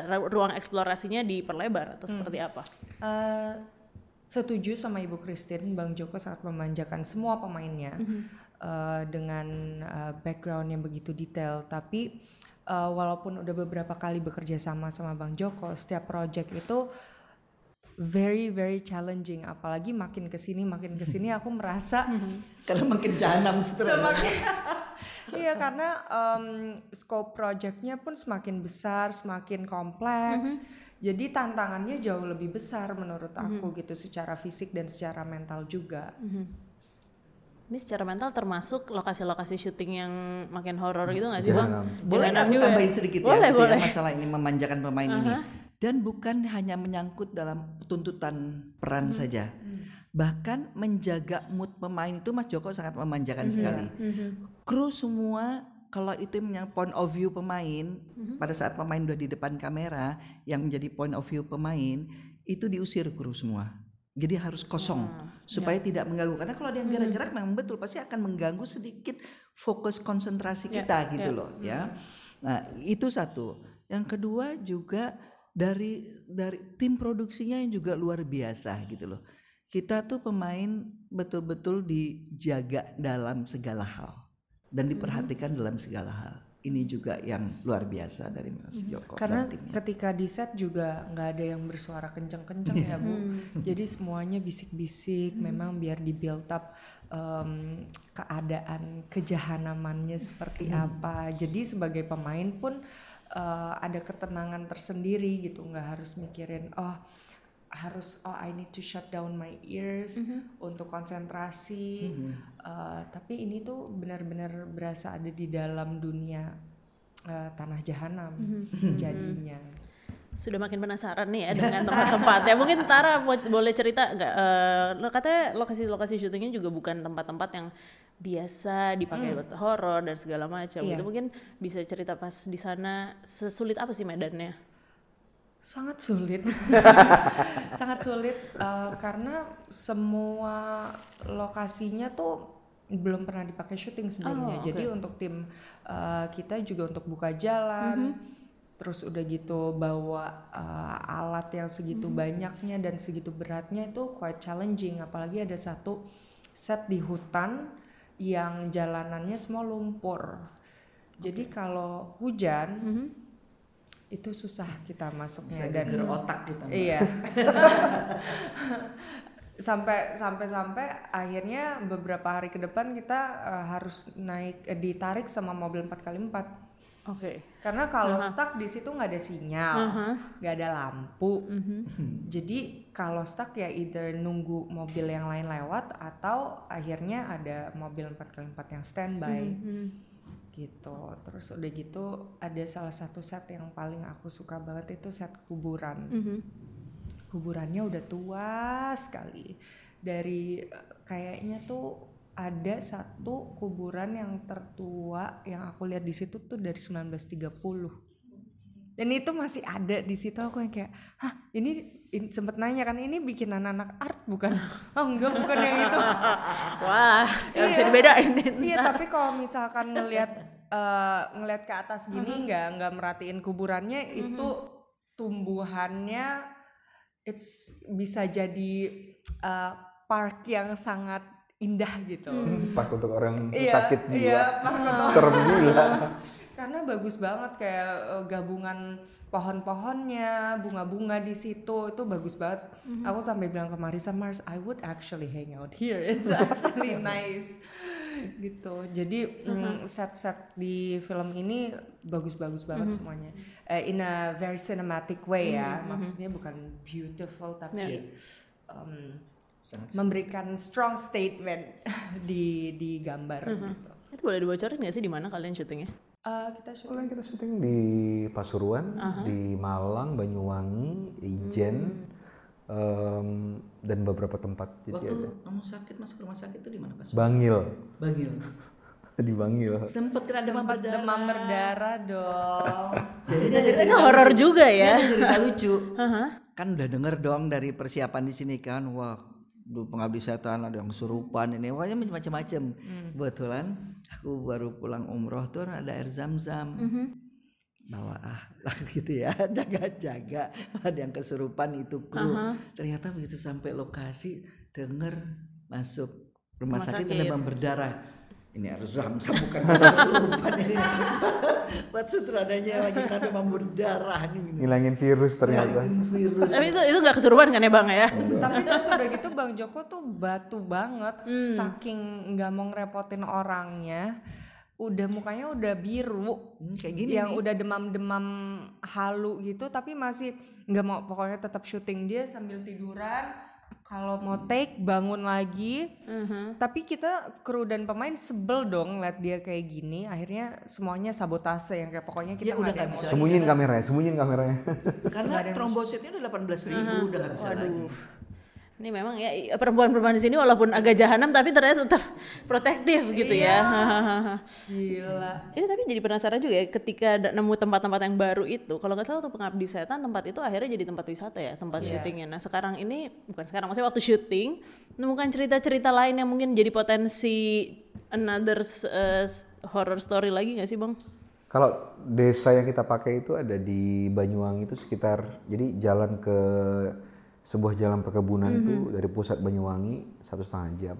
ru- ruang eksplorasinya diperlebar atau seperti apa? Eh, setuju sama Ibu Christine, Bang Joko sangat memanjakan semua pemainnya eh, dengan eh, background yang begitu detail. Tapi eh, walaupun udah beberapa kali bekerja sama sama Bang Joko, setiap project itu very very challenging. Apalagi makin ke sini makin ke sini aku merasa karena makin jahanam sutradara. Iya karena em, scope projectnya pun semakin besar, semakin kompleks. Jadi tantangannya jauh lebih besar menurut aku gitu secara fisik dan secara mental juga. Ini secara mental termasuk lokasi-lokasi syuting yang makin horor gitu nggak sih Bang? Boleh aku juga ya? tambahin sedikit Boleh, ya, boleh. ya masalah ini memanjakan pemain ini. Dan bukan hanya menyangkut dalam tuntutan peran saja. Bahkan menjaga mood pemain itu Mas Joko sangat memanjakan sekali. Kru semua kalau itu yang point of view pemain pada saat pemain udah di depan kamera yang menjadi point of view pemain itu diusir kru semua. Jadi harus kosong supaya tidak mengganggu karena kalau ada yang gerak-gerak memang betul pasti akan mengganggu sedikit fokus konsentrasi kita gitu loh ya. Nah, itu satu. Yang kedua juga dari dari tim produksinya yang juga luar biasa gitu loh. Kita tuh pemain betul-betul dijaga dalam segala hal dan diperhatikan dalam segala hal. Ini juga yang luar biasa dari Mas Joko Karena dan timnya. ketika di set juga nggak ada yang bersuara kenceng-kenceng ya bu. Jadi semuanya bisik-bisik. Memang biar di build up em, keadaan kejahanamannya seperti apa. Jadi sebagai pemain pun eh, ada ketenangan tersendiri gitu. Nggak harus mikirin oh harus oh I need to shut down my ears untuk konsentrasi. Eh, tapi ini tuh benar-benar berasa ada di dalam dunia eh, tanah jahanam jadinya. Sudah makin penasaran nih ya dengan tempat-tempatnya. Mungkin Tara boleh cerita nggak? lo katanya lokasi-lokasi syutingnya juga bukan tempat-tempat yang biasa dipakai buat horor dan segala macam. Iya. Itu mungkin bisa cerita pas di sana sesulit apa sih medannya? Sangat sulit, sangat sulit eh, karena semua lokasinya tuh belum pernah dipakai syuting sebelumnya. Oh, Jadi oke. untuk tim eh, kita juga untuk buka jalan, terus udah gitu bawa eh, alat yang segitu banyaknya dan segitu beratnya itu quite challenging. Apalagi ada satu set di hutan yang jalanannya semua lumpur. Jadi kalau hujan itu susah kita masuknya dan geger otak kita. Mbak. Iya. sampai sampai sampai akhirnya beberapa hari ke depan kita eh, harus naik eh, ditarik sama mobil 4x4. Oke. Karena kalau stuck di situ nggak ada sinyal, nggak ada lampu. Jadi kalau stuck ya either nunggu mobil yang lain lewat atau akhirnya ada mobil 4x4 yang standby. Gitu. Terus udah gitu ada salah satu set yang paling aku suka banget itu set kuburan. Mhm. kuburannya udah tua sekali. Dari kayaknya tuh ada satu kuburan yang tertua yang aku lihat di situ tuh dari 1930 dan itu masih ada di situ aku yang kayak hah ini sempet nanya kan ini bikin anak-anak art bukan oh enggak bukan yang itu Wah, bisa Iya. dibedain. Iya, tapi kalau misalkan ngelihat eh, ngelihat ke atas gini nggak nggak merhatiin kuburannya itu tumbuhannya it's bisa jadi eh, park yang sangat indah gitu. Park untuk orang Iya, sakit jiwa. Iya, Serem gila. Karena bagus banget kayak eh, gabungan pohon-pohonnya, bunga-bunga di situ itu bagus banget. Aku sampai bilang ke Marisa, Mars, I would actually hang out here. It's actually nice gitu. Jadi mm, set-set di film ini bagus-bagus banget semuanya. Eh, in a very cinematic way ya. Maksudnya bukan beautiful tapi um, memberikan strong statement di di gambar gitu. Itu boleh dibocorin nggak sih di mana kalian syutingnya? Eh, kita syuting kita syuting di Pasuruan, di Malang, Banyuwangi, Ijen, em, dan beberapa tempat. Jadi Waktu ada kamu sakit masuk rumah sakit itu di mana pas? Bangil, Bangil. di Bangil. Sempet kan demam berdarah. demam berdarah dong. Ini horor juga ya. cerita lucu. Aha. Kan udah denger dong dari persiapan di sini kan. Wah, pengabdi setan ada yang kesurupan ini. Pokoknya macam-macam. Kebetulan aku baru pulang umroh tuh ada air zam-zam. Bawa ah gitu ya, jaga-jaga ada yang kesurupan itu kru. Ternyata begitu sampai lokasi denger masuk rumah, Rumah sakit, sakit. ada berdarah. Ini harus zam-zam bukan kesurupan ini. Buat sutradanya lagi kan demam berdarah nih. Ngilangin virus ternyata. virus Tapi itu itu nggak kesurupan kan ya bang ya? Tapi terus udah gitu Bang Joko tuh batu banget, saking nggak mau ngerepotin orangnya. Udah mukanya udah biru, Hmm, kayak gini yang nih. udah demam-demam halu gitu, tapi masih nggak mau pokoknya tetap syuting dia sambil tiduran. Kalau mau take bangun lagi, tapi kita kru dan pemain sebel dong liat dia kayak gini. Akhirnya semuanya sabotase yang kayak pokoknya kita Ya udah nggak yang bisa. Sembunyiin kameranya, sembunyiin kameranya. Karena trombositnya udah 18 ribu udah nggak bisa lagi. Ini memang ya perempuan-perempuan di sini walaupun agak jahanam tapi ternyata tetap protektif gitu ya. Gila. Ini tapi jadi penasaran juga ya ketika nemu tempat-tempat yang baru itu. Kalau nggak salah waktu pengabdi setan tempat itu akhirnya jadi tempat wisata ya, tempat syutingnya. Nah sekarang ini bukan sekarang, maksudnya waktu syuting menemukan cerita-cerita lain yang mungkin jadi potensi another s- horror story lagi nggak sih bang? Kalau desa yang kita pakai itu ada di Banyuwangi itu sekitar jadi jalan ke sebuah jalan perkebunan itu dari pusat Banyuwangi satu setengah jam.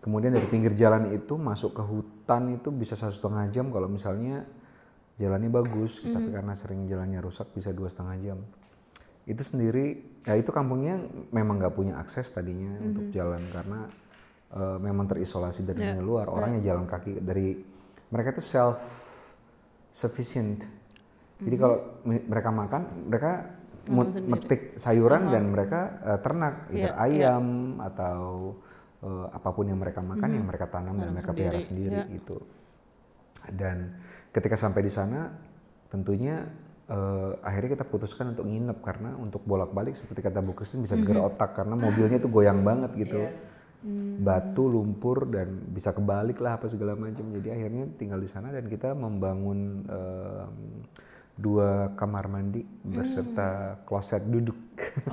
Kemudian dari pinggir jalan itu masuk ke hutan itu bisa satu setengah jam kalau misalnya jalannya bagus, tapi karena sering jalannya rusak bisa dua setengah jam. Itu sendiri, ya itu kampungnya memang nggak punya akses tadinya untuk jalan karena eh, memang terisolasi dari dunia luar. Orangnya jalan kaki dari mereka itu self sufficient. Jadi kalau mi- mereka makan, mereka mut- metik sayuran dan mereka eh, ternak, either ayam atau eh, apa pun yang mereka makan yang mereka tanam dan mereka pelihara sendiri gitu. Dan ketika sampai di sana, tentunya eh, akhirnya kita putuskan untuk nginep karena untuk bolak-balik seperti kata Bu Kristin bisa geger otak karena mobilnya tuh goyang banget gitu. Batu, lumpur dan bisa kebalik lah apa segala macam. Jadi akhirnya tinggal di sana dan kita membangun em, dua kamar mandi beserta kloset duduk.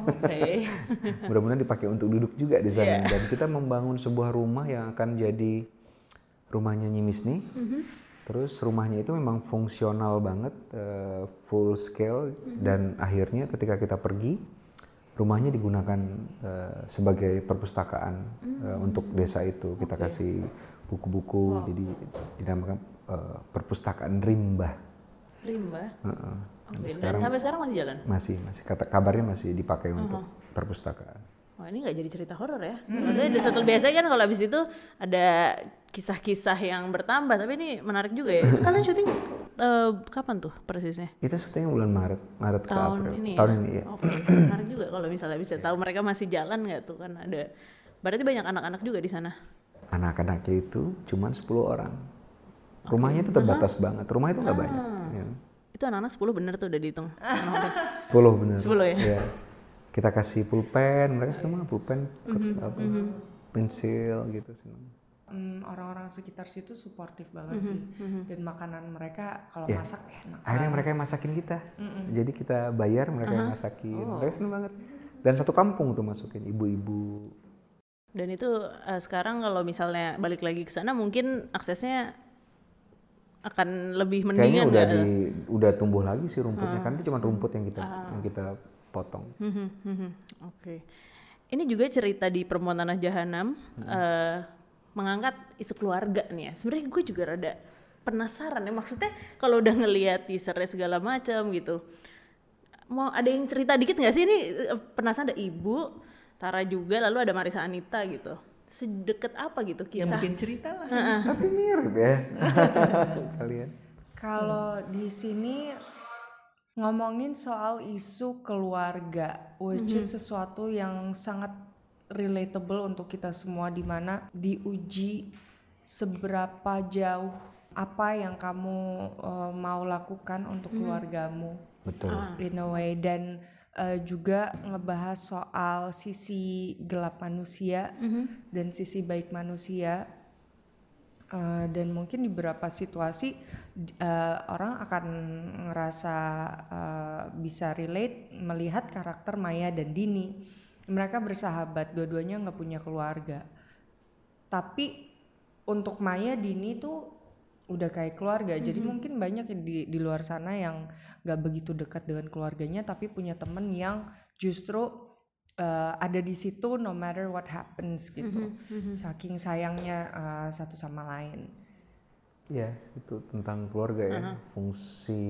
Oke. Mudah-mudahan dipakai untuk duduk juga di sana. Dan kita membangun sebuah rumah yang akan jadi rumahnya Nyimisni. Terus rumahnya itu memang fungsional banget, eh, full scale. Dan akhirnya ketika kita pergi, rumahnya digunakan eh, sebagai perpustakaan eh, untuk desa itu. Kita kasih buku-buku, jadi dinamakan perpustakaan rimba. Rimba. Heeh. Dan Oke. Dan sekarang sampai sekarang masih jalan. masih, masih kata kabarnya masih dipakai untuk perpustakaan. Wah ini nggak jadi cerita horor ya? Maksudnya di satu biasa kan kalau habis itu ada kisah-kisah yang bertambah, tapi ini menarik juga ya. Itu kalian syuting eh, kapan tuh persisnya? Itu syutingnya bulan Maret, Maret ke Tahun April. ini. Tahun ya? ini ya. Oke, menarik juga kalau misalnya bisa tahu mereka masih jalan nggak tuh kan ada. Berarti banyak anak-anak juga di sana. Anak-anaknya itu cuman 10 orang. Rumahnya itu terbatas banget. Rumah itu nggak banyak. Ya. Itu anak-anak 10 bener tuh udah dihitung. 10 bener. 10 ya? Iya. Kita kasih pulpen, mereka seneng banget pulpen, Mhm, apa, pensil gitu seneng. Hmm, orang-orang sekitar situ suportif banget sih. Dan makanan mereka kalau Ya. masak enak. Akhirnya mereka yang masakin kita. Jadi kita bayar, mereka yang masakin. Mereka seneng banget. Dan satu kampung tuh masukin ibu-ibu. Dan itu eh, sekarang kalau misalnya balik lagi ke sana mungkin aksesnya akan lebih Kayaknya mendingan udah nggak? di udah tumbuh lagi sih rumputnya kan itu cuma rumput yang kita yang kita potong. Mhm, mhm. Oke. Ini juga cerita di Perempuan Tanah Jahanam eh, mengangkat isu keluarga nih ya. Sebenarnya gue juga rada penasaran ya maksudnya kalau udah ngelihat teasernya segala macam gitu. Mau ada yang cerita dikit nggak sih ini Eh, penasaran ada ibu, Tara juga lalu ada Marisa Anita gitu. Sedekat apa gitu Ya kisah? mungkin cerita lah. Tapi mirip ya. Kalian. Kalau di sini ngomongin soal isu keluarga, which is sesuatu yang sangat relatable untuk kita semua di mana diuji seberapa jauh apa yang kamu eh, mau lakukan untuk keluargamu Betul. in a way dan eh, juga ngebahas soal sisi gelap manusia dan sisi baik manusia. Eh, dan mungkin di beberapa situasi eh, orang akan ngerasa eh, bisa relate melihat karakter Maya dan Dini. Mereka bersahabat dua-duanya nggak punya keluarga. Tapi untuk Maya Dini tuh udah kayak keluarga. Jadi mungkin banyak di di luar sana yang nggak begitu dekat dengan keluarganya tapi punya temen yang justru eh, ada di situ no matter what happens gitu. Saking sayangnya eh, satu sama lain. Ya, itu tentang keluarga ya. Fungsi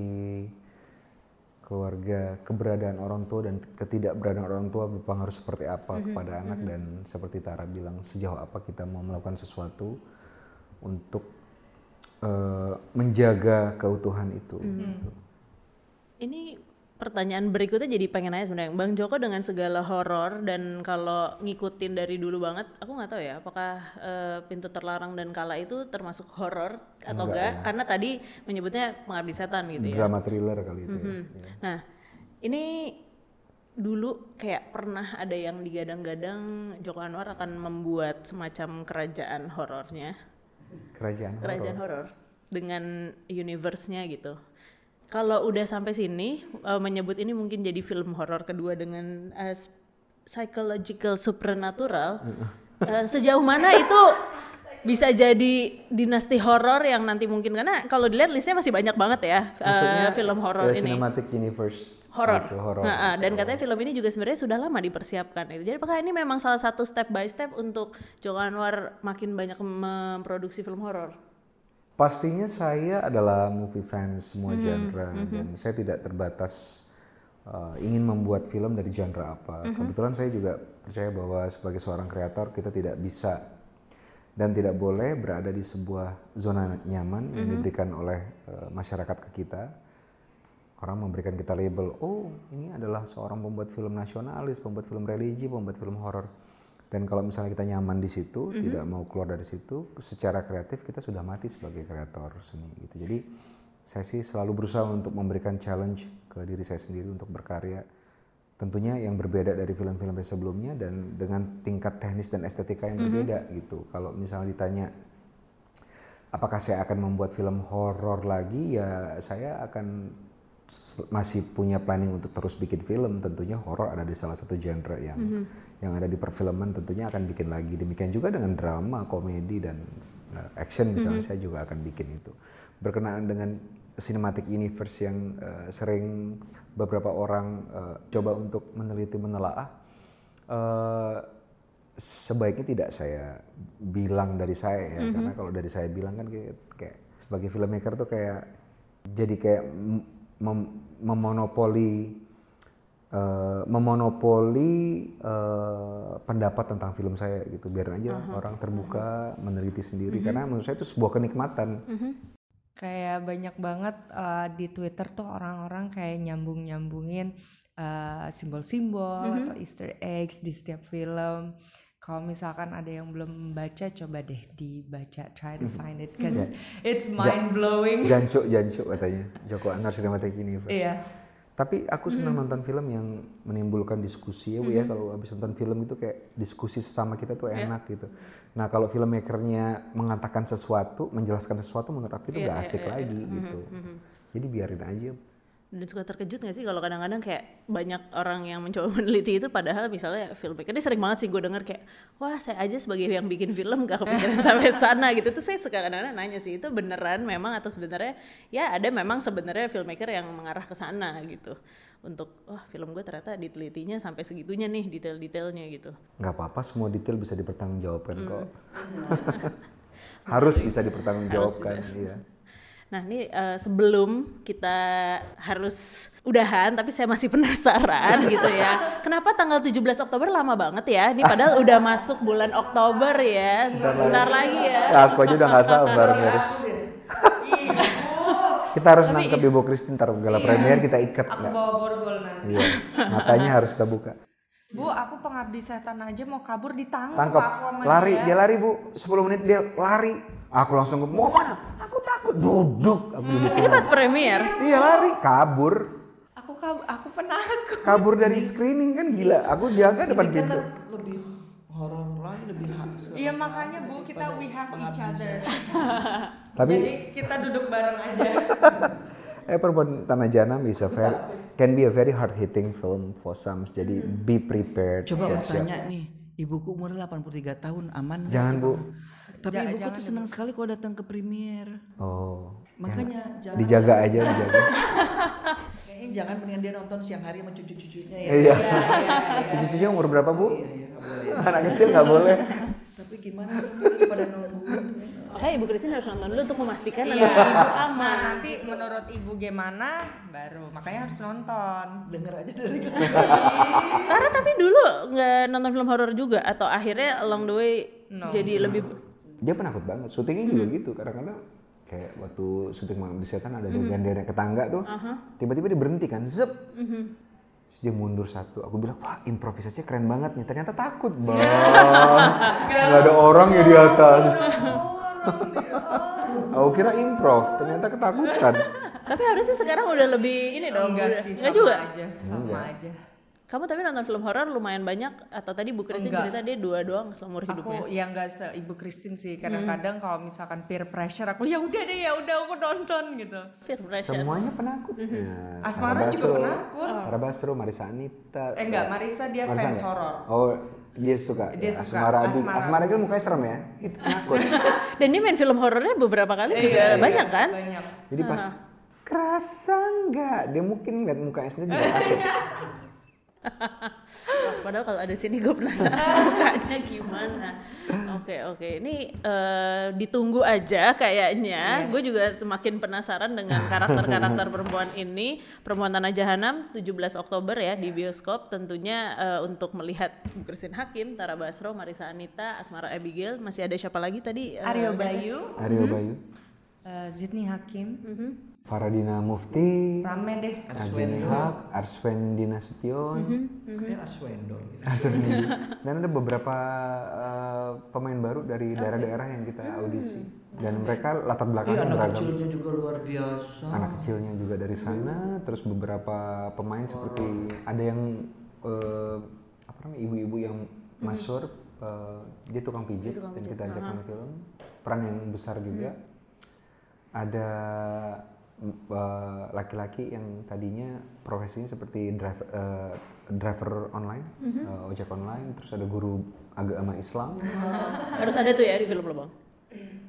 keluarga, keberadaan orang tua dan ketidakberadaan orang tua berpengaruh seperti apa kepada anak dan seperti Tara bilang sejauh apa kita mau melakukan sesuatu untuk eh, menjaga keutuhan itu. gitu. Ini pertanyaan berikutnya jadi pengen nanya sebenarnya Bang Joko dengan segala horor dan kalau ngikutin dari dulu banget aku nggak tahu ya apakah eh, pintu terlarang dan kala itu termasuk horor atau Enggak enggak, ya. karena tadi menyebutnya pengabdi setan gitu ya. Drama thriller kali itu ya. Ya. Nah ini dulu kayak pernah ada yang digadang-gadang Joko Anwar akan membuat semacam kerajaan horornya Kerajaan, kerajaan horor. dengan universe-nya gitu. Kalau udah sampai sini eh, menyebut ini mungkin jadi film horor kedua dengan s- psychological supernatural. eh, sejauh mana itu bisa jadi dinasti horor yang nanti mungkin karena kalau dilihat listnya masih banyak banget ya eh, Maksudnya film horor ya, ini. cinematic universe Horor. Nah, ah, dan katanya film ini juga sebenarnya sudah lama dipersiapkan itu. Jadi apakah ini memang salah satu step by step untuk Joko Anwar makin banyak memproduksi film horor? Pastinya saya adalah movie fans semua Mhm, genre dan saya tidak terbatas uh, ingin membuat film dari genre apa. Mhm. Kebetulan saya juga percaya bahwa sebagai seorang kreator kita tidak bisa dan tidak boleh berada di sebuah zona nyaman yang Mhm. diberikan oleh uh, masyarakat ke kita. Orang memberikan kita label, oh ini adalah seorang pembuat film nasionalis, pembuat film religi, pembuat film horor. Dan kalau misalnya kita nyaman di situ, tidak mau keluar dari situ, secara kreatif kita sudah mati sebagai kreator seni gitu. Jadi saya sih selalu berusaha untuk memberikan challenge ke diri saya sendiri untuk berkarya. Tentunya yang berbeda dari film-film sebelumnya dan dengan tingkat teknis dan estetika yang berbeda gitu. Kalau misalnya ditanya apakah saya akan membuat film horor lagi ya saya akan masih punya planning untuk terus bikin film. Tentunya horor ada di salah satu genre yang yang ada di perfilman tentunya akan bikin lagi. Demikian juga dengan drama komedi dan uh, action misalnya saya juga akan bikin itu. Berkenaan dengan cinematic universe yang uh, sering beberapa orang uh, coba untuk meneliti menelaah uh, sebaiknya tidak saya bilang dari saya ya. Karena kalau dari saya bilang kan kayak, kayak sebagai filmmaker tuh kayak jadi kayak mem- mem- memonopoli eh, memonopoli eh, pendapat tentang film saya gitu. Biar aja orang terbuka meneliti sendiri. Karena menurut saya itu sebuah kenikmatan kayak banyak banget uh, di Twitter tuh orang-orang kayak nyambung-nyambungin uh, simbol-simbol atau Easter eggs di setiap film. kalau misalkan ada yang belum membaca coba deh dibaca try to find it Ya. because it's mind blowing Janco, Janco katanya. Joko Anwar Cinematic Universe. iya Tapi aku senang nonton film yang menimbulkan diskusi ya Bu ya. Kalau habis nonton film itu kayak diskusi sesama kita tuh enak gitu. Nah kalau filmmakernya mengatakan sesuatu, menjelaskan sesuatu menurut aku itu gak asik lagi gitu. Jadi biarin aja. Dan suka terkejut gak sih kalau kadang-kadang kayak banyak orang yang mencoba meneliti itu padahal misalnya filmmaker ini sering banget sih gue denger kayak wah saya aja sebagai yang bikin film gak kepikiran sampai sana gitu tuh saya suka kadang-kadang nanya sih itu beneran memang atau sebenarnya ya ada memang sebenarnya filmmaker yang mengarah ke sana gitu untuk wah film gue ternyata ditelitinya sampai segitunya nih detail-detailnya gitu Nggak apa-apa semua detail bisa dipertanggungjawabkan kok. Harus bisa dipertanggungjawabkan. Iya. Nah ini eh, sebelum kita harus udahan, tapi saya masih penasaran gitu ya. Kenapa tanggal 17 Oktober lama banget ya? Ini padahal udah masuk bulan Oktober ya. Bentar, lagi ya. Aku aja udah nggak sabar Mer. kita harus nangkep Ibu Christine taruh gala premier kita ikat aku nggak? bawa borgol nanti Iya. Matanya harus kita buka. bu aku pengabdi setan aja mau kabur ditangkap Tangkap. aku sama Lari, dia. dia lari Bu. 10 menit dia lari. Aku langsung ke mau mana? Aku takut. Duduk. Aku duduk. Ini pas premier. Iya lari, kabur. aku kab aku penakut Kabur dari screening kan gila. Aku jaga depan Ini pintu. lebih horor lagi lebih iya makanya bu kita we have each other Tapi jadi kita duduk bareng aja eh perempuan Tanah Jana bisa very, can be a very hard hitting film for some. Jadi be prepared. Coba mau siap-siap. tanya nih, ibuku umurnya 83 tahun, aman? Jangan Bu. Tapi ibuku tuh senang sekali kalau datang ke premier. Oh. Makanya jangan, Dijaga aja, dijaga. kayaknya jangan mendingan dia nonton siang hari sama cucu-cucunya ya. Iya. Cucu-cucunya umur berapa Bu? Anak kecil nggak boleh. Tapi gimana pada ya. Oke, Ibu Christine harus nonton dulu untuk memastikan Iya. anak ibu Nah, aman. nanti menurut ibu gimana baru makanya harus nonton Denger aja dari Karena tapi dulu nggak nonton film horor juga atau akhirnya along the way No. jadi lebih Dia penakut banget. Syutingnya juga gitu. Kadang-kadang kayak waktu syuting Malam di Setan ada dia naik ke tangga tuh. Tiba-tiba dia berhenti kan. Zep. Terus dia mundur satu. Aku bilang, wah improvisasinya keren banget nih. Ternyata takut bang. Gak ada orang ya di atas. Aku kira improv, ternyata ketakutan. tapi harusnya sekarang udah lebih ini dong. enggak udah- sih Enggak sama juga. aja sama aja Kamu tapi nonton film horor lumayan banyak atau tadi Bu Christine Enggak. cerita dia dua doang seumur hidupnya. aku ya nggak se ibu Christine sih kadang-kadang kalau misalkan peer pressure aku ya udah deh ya udah aku nonton gitu Fear pressure. Semuanya penakut. Nah, Asmara juga penakut. Tara Basro, Marisa Anita. eh enggak Marisa dia Marisa fans enggak? horor Oh, dia suka. Dia Ya, suka. Asmara, Adi- Asmara. Asmara itu mukanya serem ya. Itu penakut. Dan dia main film horornya beberapa kali juga Iya, iya, banyak kan? banyak Jadi pas kerasa nggak? Dia mungkin lihat mukanya sendiri juga takut. Wah, padahal kalau ada sini gue penasaran mukanya gimana. Oke oke, ini eh, ditunggu aja kayaknya. Gue juga semakin penasaran dengan karakter-karakter perempuan ini. Perempuan Tanah Jahanam 17 Oktober ya di bioskop. Tentunya eh, untuk melihat Bu Christine Hakim, Tara Basro, Marisa Anita, Asmara Abigail. Masih ada siapa lagi tadi? Eh, Aryo? Bayu Aryo Bayu, eh, Zidni Hakim Faradina Mufti, rame deh Agni Haq, Arswendi Nasution, Ya Arswendo. Arswendi. dan ada beberapa eh, pemain baru dari daerah-daerah yang kita audisi. Dan mereka latar Iya belakangnya anak beragam. kecilnya juga luar biasa. anak kecilnya juga dari sana terus beberapa pemain seperti ada yang eh, apa namanya ibu-ibu yang masur eh, dia tukang pijit dan kita ajak main film. Peran yang besar juga. Ada eh, laki-laki yang tadinya profesinya seperti driver eh, driver online eh, ojek online terus ada guru agama Islam Harus ada tuh ya di film lo bang.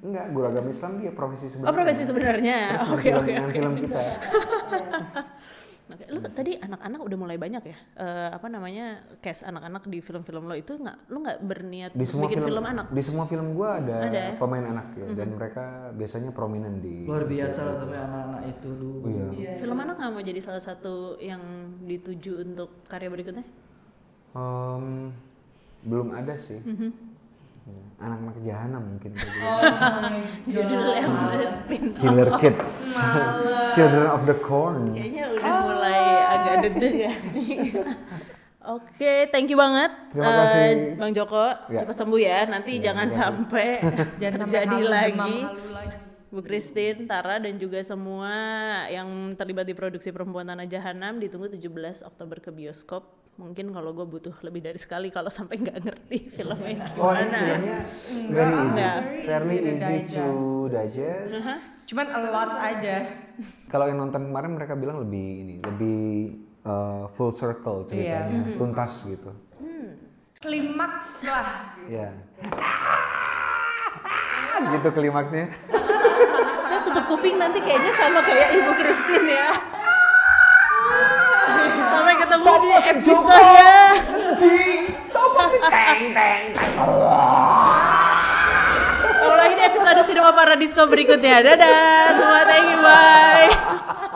enggak guru agama Islam dia profesi sebenarnya Oh profesi sebenarnya. Oke oke oke. film kita Oke, lu tadi anak-anak udah mulai banyak ya? Eh, apa namanya cast anak-anak di film-film lo itu nggak? Lu nggak berniat di semua bikin film, film, anak? di semua film gua ada, Ada ya? pemain anak ya dan mereka biasanya prominent di Luar biasa lah tapi anak-anak itu dulu. Oh, iya. Film anak nggak mau jadi salah satu yang dituju untuk karya berikutnya? Em, belum ada sih Ya, anak-anak jahanam mungkin gitu. Judulnya mulai spin. killer kids children of the corn Kayaknya udah mulai agak deg-deg ya nih. Oke, thank you banget. Terima kasih. Bang Joko. Ya. Cepat sembuh ya. Nanti jangan sampai Jangan sampai terjadi lagi. lagi. Bu Christine, Tara dan juga semua yang terlibat di produksi Perempuan Tanah Jahanam ditunggu 17 Oktober ke bioskop. Mungkin kalau gue butuh lebih dari sekali kalau sampai nggak ngerti filmnya Oh, filmnya very easy, Enggak. fairly Easy to easy to digest. Cuman a lot aja. Kalau yang nonton kemarin mereka bilang lebih ini, lebih uh, full circle ceritanya, Iya. tuntas gitu. Klimaks lah. Ya. gitu klimaksnya. Tutup kuping nanti kayaknya sama kayak Ibu Christine ya. Sampai ketemu di episode Ketemu lagi di episode Cinema Paradisco berikutnya. Dadah, semua thank you, bye.